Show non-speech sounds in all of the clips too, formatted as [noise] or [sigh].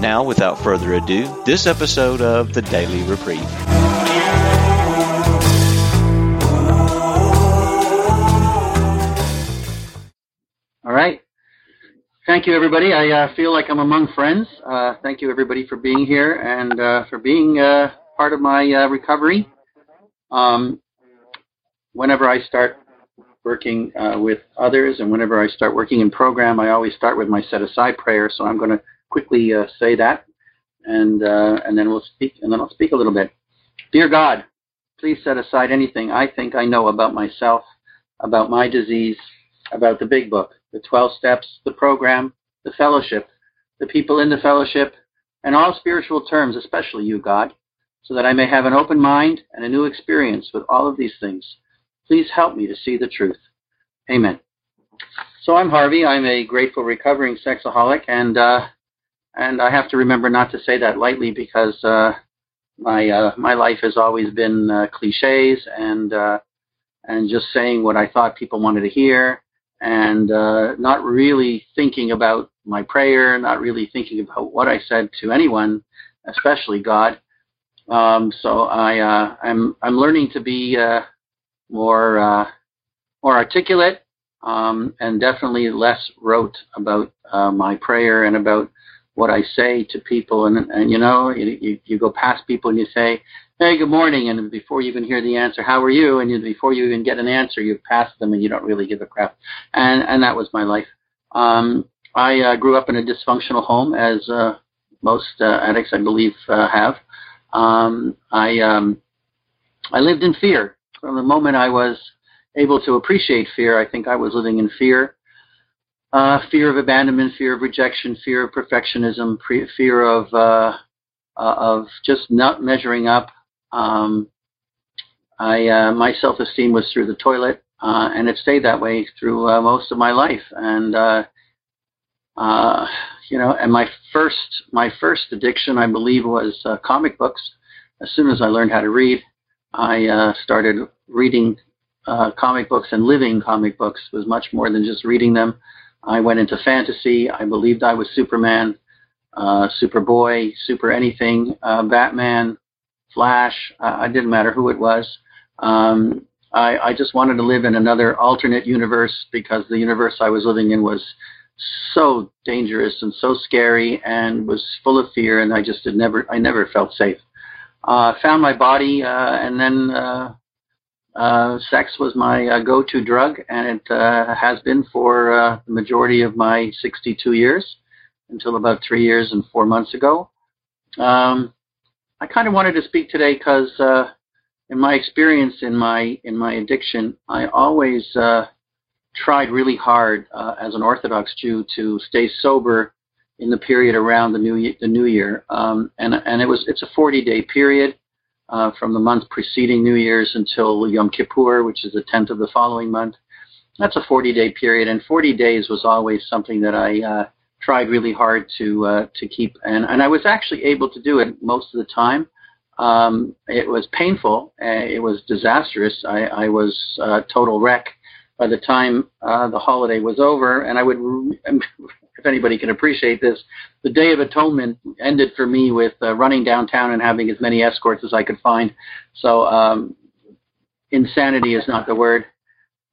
Now, without further ado, this episode of the Daily Reprieve. All right. Thank you, everybody. I uh, feel like I'm among friends. Uh, thank you, everybody, for being here and uh, for being uh, part of my uh, recovery. Um, whenever I start working uh, with others and whenever I start working in program, I always start with my set aside prayer. So I'm going to quickly uh, say that, and uh, and then we'll speak, and then I'll speak a little bit. Dear God, please set aside anything I think I know about myself, about my disease, about the Big Book, the 12 steps, the program, the fellowship, the people in the fellowship, and all spiritual terms, especially you, God, so that I may have an open mind and a new experience with all of these things. Please help me to see the truth. Amen. So I'm Harvey. I'm a grateful recovering sexaholic, and uh, and I have to remember not to say that lightly because uh, my uh, my life has always been uh, cliches and uh, and just saying what I thought people wanted to hear, and uh, not really thinking about my prayer, not really thinking about what I said to anyone, especially God. Um, so I uh, I'm I'm learning to be uh, more uh, more articulate um, and definitely less rote about uh, my prayer and about what I say to people. And, and you know, you, you go past people and you say, hey, good morning. And before you even hear the answer, how are you? And you, before you even get an answer, you've passed them and you don't really give a crap. And, and that was my life. Um, I uh, grew up in a dysfunctional home, as uh, most uh, addicts, I believe, uh, have. Um, I um, I lived in fear from the moment I was able to appreciate fear. I think I was living in fear uh, fear of abandonment, fear of rejection, fear of perfectionism, pre- fear of uh, uh, of just not measuring up. Um, I uh, my self esteem was through the toilet, uh, and it stayed that way through most of my life. And you know, and my first my first addiction, I believe, was comic books. As soon as I learned how to read, I started reading comic books and living comic books. Was much more than just reading them. I went into fantasy. I believed I was Superman, uh, Superboy, Super anything, uh, Batman, Flash. Uh, didn't matter who it was. Um, I, I just wanted to live in another alternate universe because the universe I was living in was so dangerous and so scary and was full of fear, and I just had never, I never felt safe. Uh, found my body, uh, and then uh, uh, sex was my uh, go-to drug, and it uh, has been for uh, the majority of my 62 years until about three years and four months ago. Um, I kind of wanted to speak today because, uh, in my experience in my in my addiction, I always tried really hard as an Orthodox Jew to stay sober in the period around the new the New Year, um, and and it was it's a 40 day period uh, from the month preceding New Year's until Yom Kippur, which is the 10th of the following month. That's a 40 day period, and 40 days was always something that I uh, tried really hard to uh, to keep, and, and I was actually able to do it most of the time. Um, it was painful, uh, it was disastrous. I, I was a total wreck by the time uh, the holiday was over, and I would if anybody can appreciate this, the Day of Atonement ended for me with uh, running downtown and having as many escorts as I could find. So um, insanity is not the word.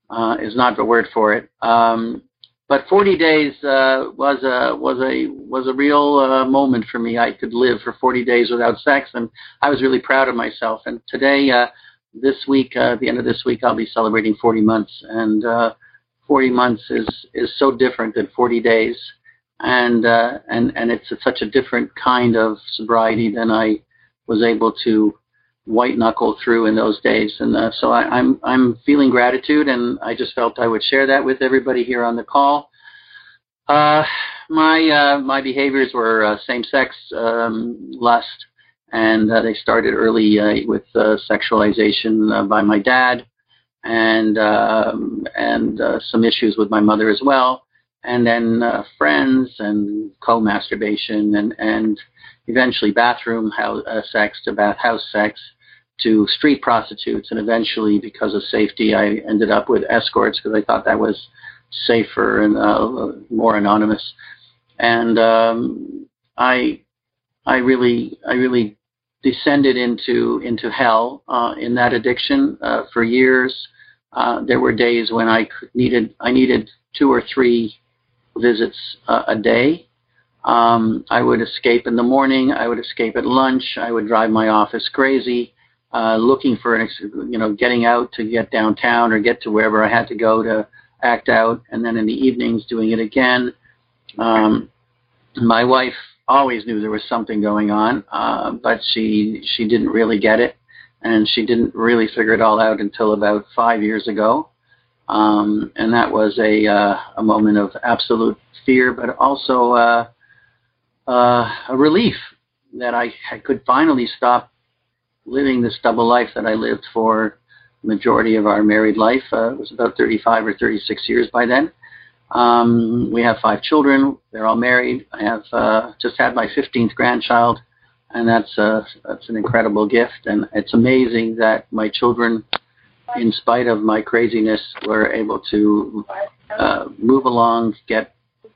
Uh, is not the word for it. Um, but 40 days uh, was a was a was a real uh, moment for me. I could live for 40 days without sex, and I was really proud of myself. And today, uh, this week, uh, the end of this week, I'll be celebrating 40 months, and uh, 40 months is is so different than 40 days and uh, and and it's such a different kind of sobriety than I was able to white knuckle through in those days. And uh, so I, I'm I'm feeling gratitude, and I just felt I would share that with everybody here on the call. Uh, my uh, my behaviors were uh, same-sex um, lust and uh, they started early uh, with uh, sexualization uh, by my dad, and um, and uh, some issues with my mother as well, and then uh, friends and co-masturbation and and eventually bathroom house, uh, sex to bathhouse sex to street prostitutes, and eventually because of safety, I ended up with escorts because I thought that was safer and uh, more anonymous, and um, I I really I really descended into into hell uh, in that addiction uh, for years. Uh, there were days when I needed I needed two or three visits uh, a day. Um, I would escape in the morning. I would escape at lunch. I would drive my office crazy, uh, looking for an ex- you know getting out to get downtown or get to wherever I had to go to act out, and then in the evenings doing it again. Um, my wife always knew there was something going on, uh, but she she didn't really get it, and she didn't really figure it all out until about five years ago, um, and that was a uh, a moment of absolute fear, but also uh, uh, a relief that I, I could finally stop living this double life that I lived for the majority of our married life. Uh, it was about 35 or 36 years by then. Um, we have five children. They're all married. I have uh, just had my 15th grandchild, and that's uh, that's an incredible gift. And it's amazing that my children, in spite of my craziness, we were able to uh, move along, get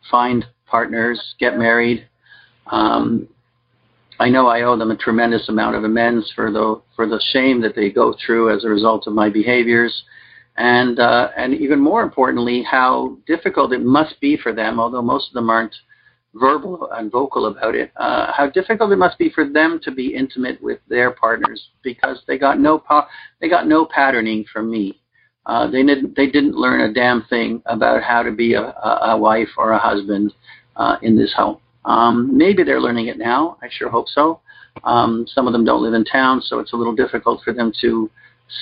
find partners, get married. Um, I know I owe them a tremendous amount of amends for the for the shame that they go through as a result of my behaviors and uh, and even more importantly, how difficult it must be for them, although most of them aren't verbal and vocal about it, uh, how difficult it must be for them to be intimate with their partners because they got no po- they got no patterning from me. Uh, they didn't they didn't learn a damn thing about how to be a, a, a wife or a husband uh, in this home. Um, maybe they're learning it now. I sure hope so. Um, some of them don't live in town, so it's a little difficult for them to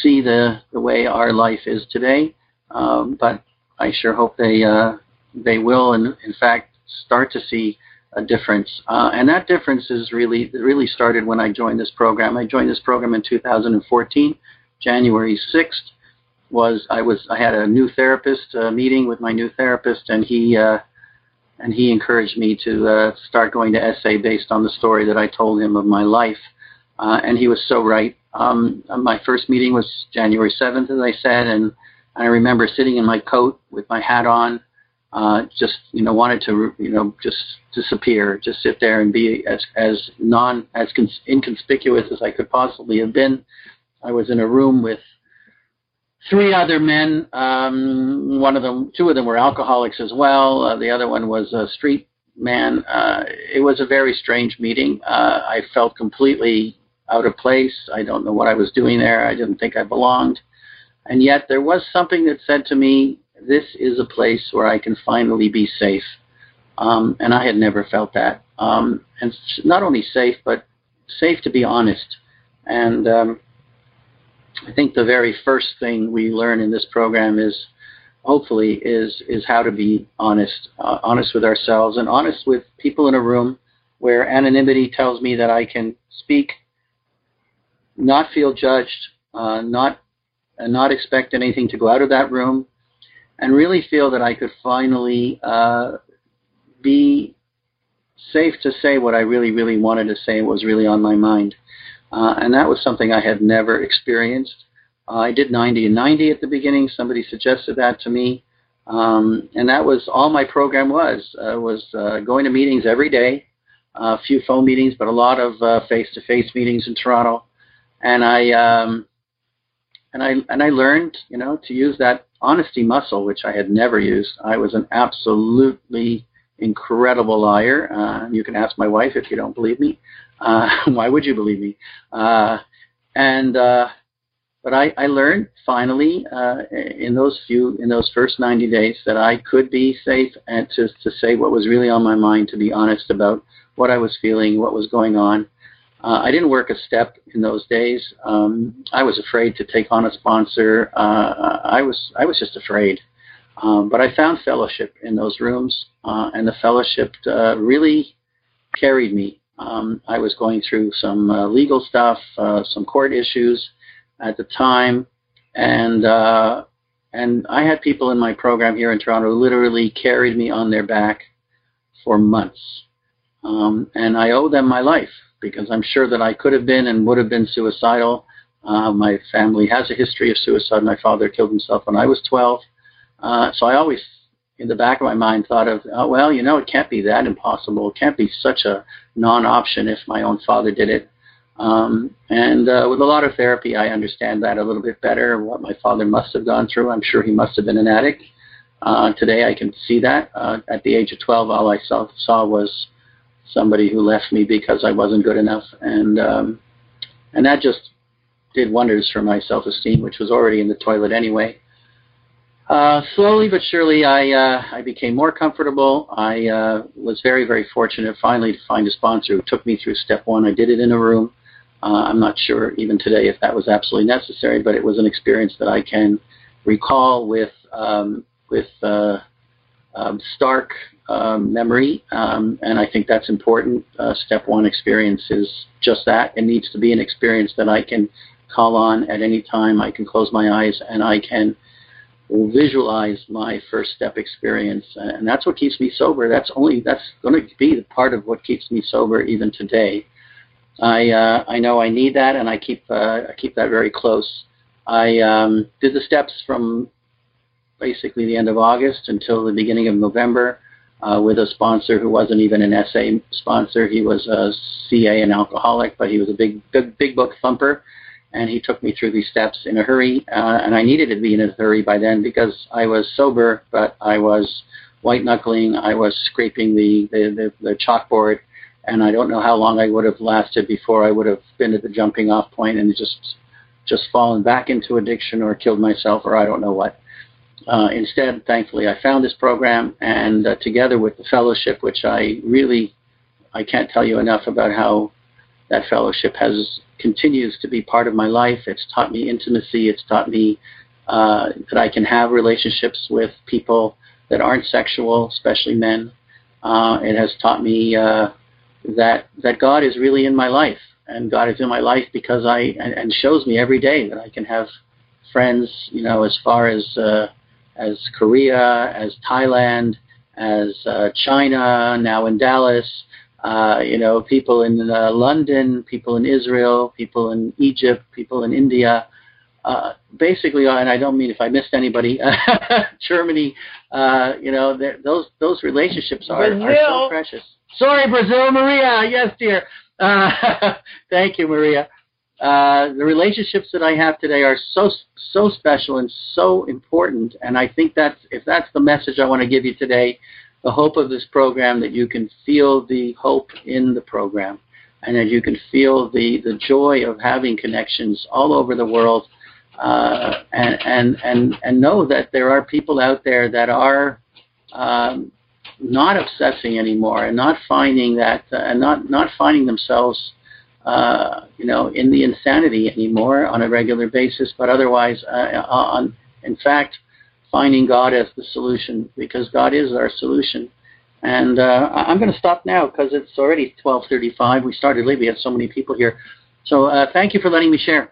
see the, the way our life is today. Um, but I sure hope they uh, they will, and in fact, start to see a difference. Uh, and that difference is really really started when I joined this program. I joined this program in 2014, January 6th. Was I was I had a new therapist uh, meeting with my new therapist, and he uh, and he encouraged me to uh, start going to SA based on the story that I told him of my life. Uh, and he was so right. Um, my first meeting was January 7th, as I said, and I remember sitting in my coat with my hat on, uh, just you know wanted to you know just disappear, just sit there and be as as non as cons- inconspicuous as I could possibly have been. I was in a room with three other men. Um, one of them, two of them were alcoholics as well. Uh, the other one was a street man. Uh, it was a very strange meeting. Uh, I felt completely out of place. I don't know what I was doing there. I didn't think I belonged. And yet there was something that said to me, this is a place where I can finally be safe. Um, and I had never felt that. Um, and not only safe, but safe to be honest. And um, I think the very first thing we learn in this program is, hopefully, is is how to be honest, uh, honest with ourselves, and honest with people in a room where anonymity tells me that I can speak not feel judged, uh, not not expect anything to go out of that room, and really feel that I could finally uh, be safe to say what I really, really wanted to say, was really on my mind. Uh, and that was something I had never experienced. Uh, I did 90 and 90 at the beginning. Somebody suggested that to me. Um, and that was all my program was, uh, was uh, going to meetings every day, a few phone meetings, but a lot of uh, face-to-face meetings in Toronto and I um, and I and I learned, you know, to use that honesty muscle, which I had never used. I was an absolutely incredible liar. Uh, you can ask my wife if you don't believe me. Uh, [laughs] why would you believe me? Uh, and uh, but I, I learned finally uh, in those few in those first 90 days that I could be safe and to to say what was really on my mind, to be honest about what I was feeling, what was going on, uh, I didn't work a step in those days. Um, I was afraid to take on a sponsor. Uh, I was I was just afraid. Um, but I found fellowship in those rooms, uh, and the fellowship uh, really carried me Um, I was going through some uh, legal stuff, uh, some court issues at the time, and and I had people in my program here in Toronto who literally carried me on their back for months, um, and I owe them my life because I'm sure that I could have been and would have been suicidal. Uh, my family has a history of suicide. My father killed himself when I was 12, uh, so I always in the back of my mind thought of, oh, well, you know, it can't be that impossible. It can't be such a non-option if my own father did it. Um, and uh, with a lot of therapy, I understand that a little bit better. What my father must have gone through. I'm sure he must have been an addict. Uh, today, I can see that. Uh, at the age of 12, all I saw, saw was somebody who left me because I wasn't good enough, and um, and that just did wonders for my self-esteem, which was already in the toilet anyway. Uh, slowly but surely, I uh, I became more comfortable. I uh, was very very fortunate finally to find a sponsor who took me through step one. I did it in a room. Uh, I'm not sure even today if that was absolutely necessary, but it was an experience that I can recall with um, with uh, um, stark um, memory, um, and I think that's important. Uh, step one experience is just that. It needs to be an experience that I can call on at any time. I can close my eyes and I can visualize my first step experience, and that's what keeps me sober. That's only that's going to be the part of what keeps me sober even today. I uh, I know I need that, and I keep uh, I keep that very close. I um, did the steps from basically the end of August until the beginning of November uh, with a sponsor who wasn't even an SA sponsor. He was a CA and alcoholic, but he was a big big, big book thumper and he took me through these steps in a hurry. Uh, and I needed to be in a hurry by then because I was sober, but I was white knuckling. I was scraping the, the, the, the chalkboard, and I don't know how long I would have lasted before I would have been at the jumping off point and just just fallen back into addiction or killed myself or I don't know what. Uh, instead, thankfully, I found this program, and uh, together with the fellowship, which I really I can't tell you enough about how that fellowship has continues to be part of my life. It's taught me intimacy. It's taught me uh, that I can have relationships with people that aren't sexual, especially men. Uh, it has taught me uh, that that God is really in my life, and God is in my life because I and, and shows me every day that I can have friends, you know, as far as uh, as Korea, as Thailand, as uh, China, now in Dallas, uh, you know, people in uh, London, people in Israel, people in Egypt, people in India. Uh, basically, and I don't mean if I missed anybody, [laughs] Germany. Uh, you know, those those relationships are, are so precious. Sorry, Brazil, Maria. Yes, dear. Uh, [laughs] thank you, Maria. Uh, the relationships that I have today are so so special and so important, and I think that's if that's the message I want to give you today the hope of this program that you can feel the hope in the program and that you can feel the, the joy of having connections all over the world uh, and, and, and, and know that there are people out there that are um, not obsessing anymore and not finding that uh, and not, not finding themselves uh, you know in the insanity anymore on a regular basis but otherwise uh, on in fact finding God as the solution because God is our solution. And uh, I'm going to stop now because it's already 12:35. We started late. We have so many people here. So uh, thank you for letting me share.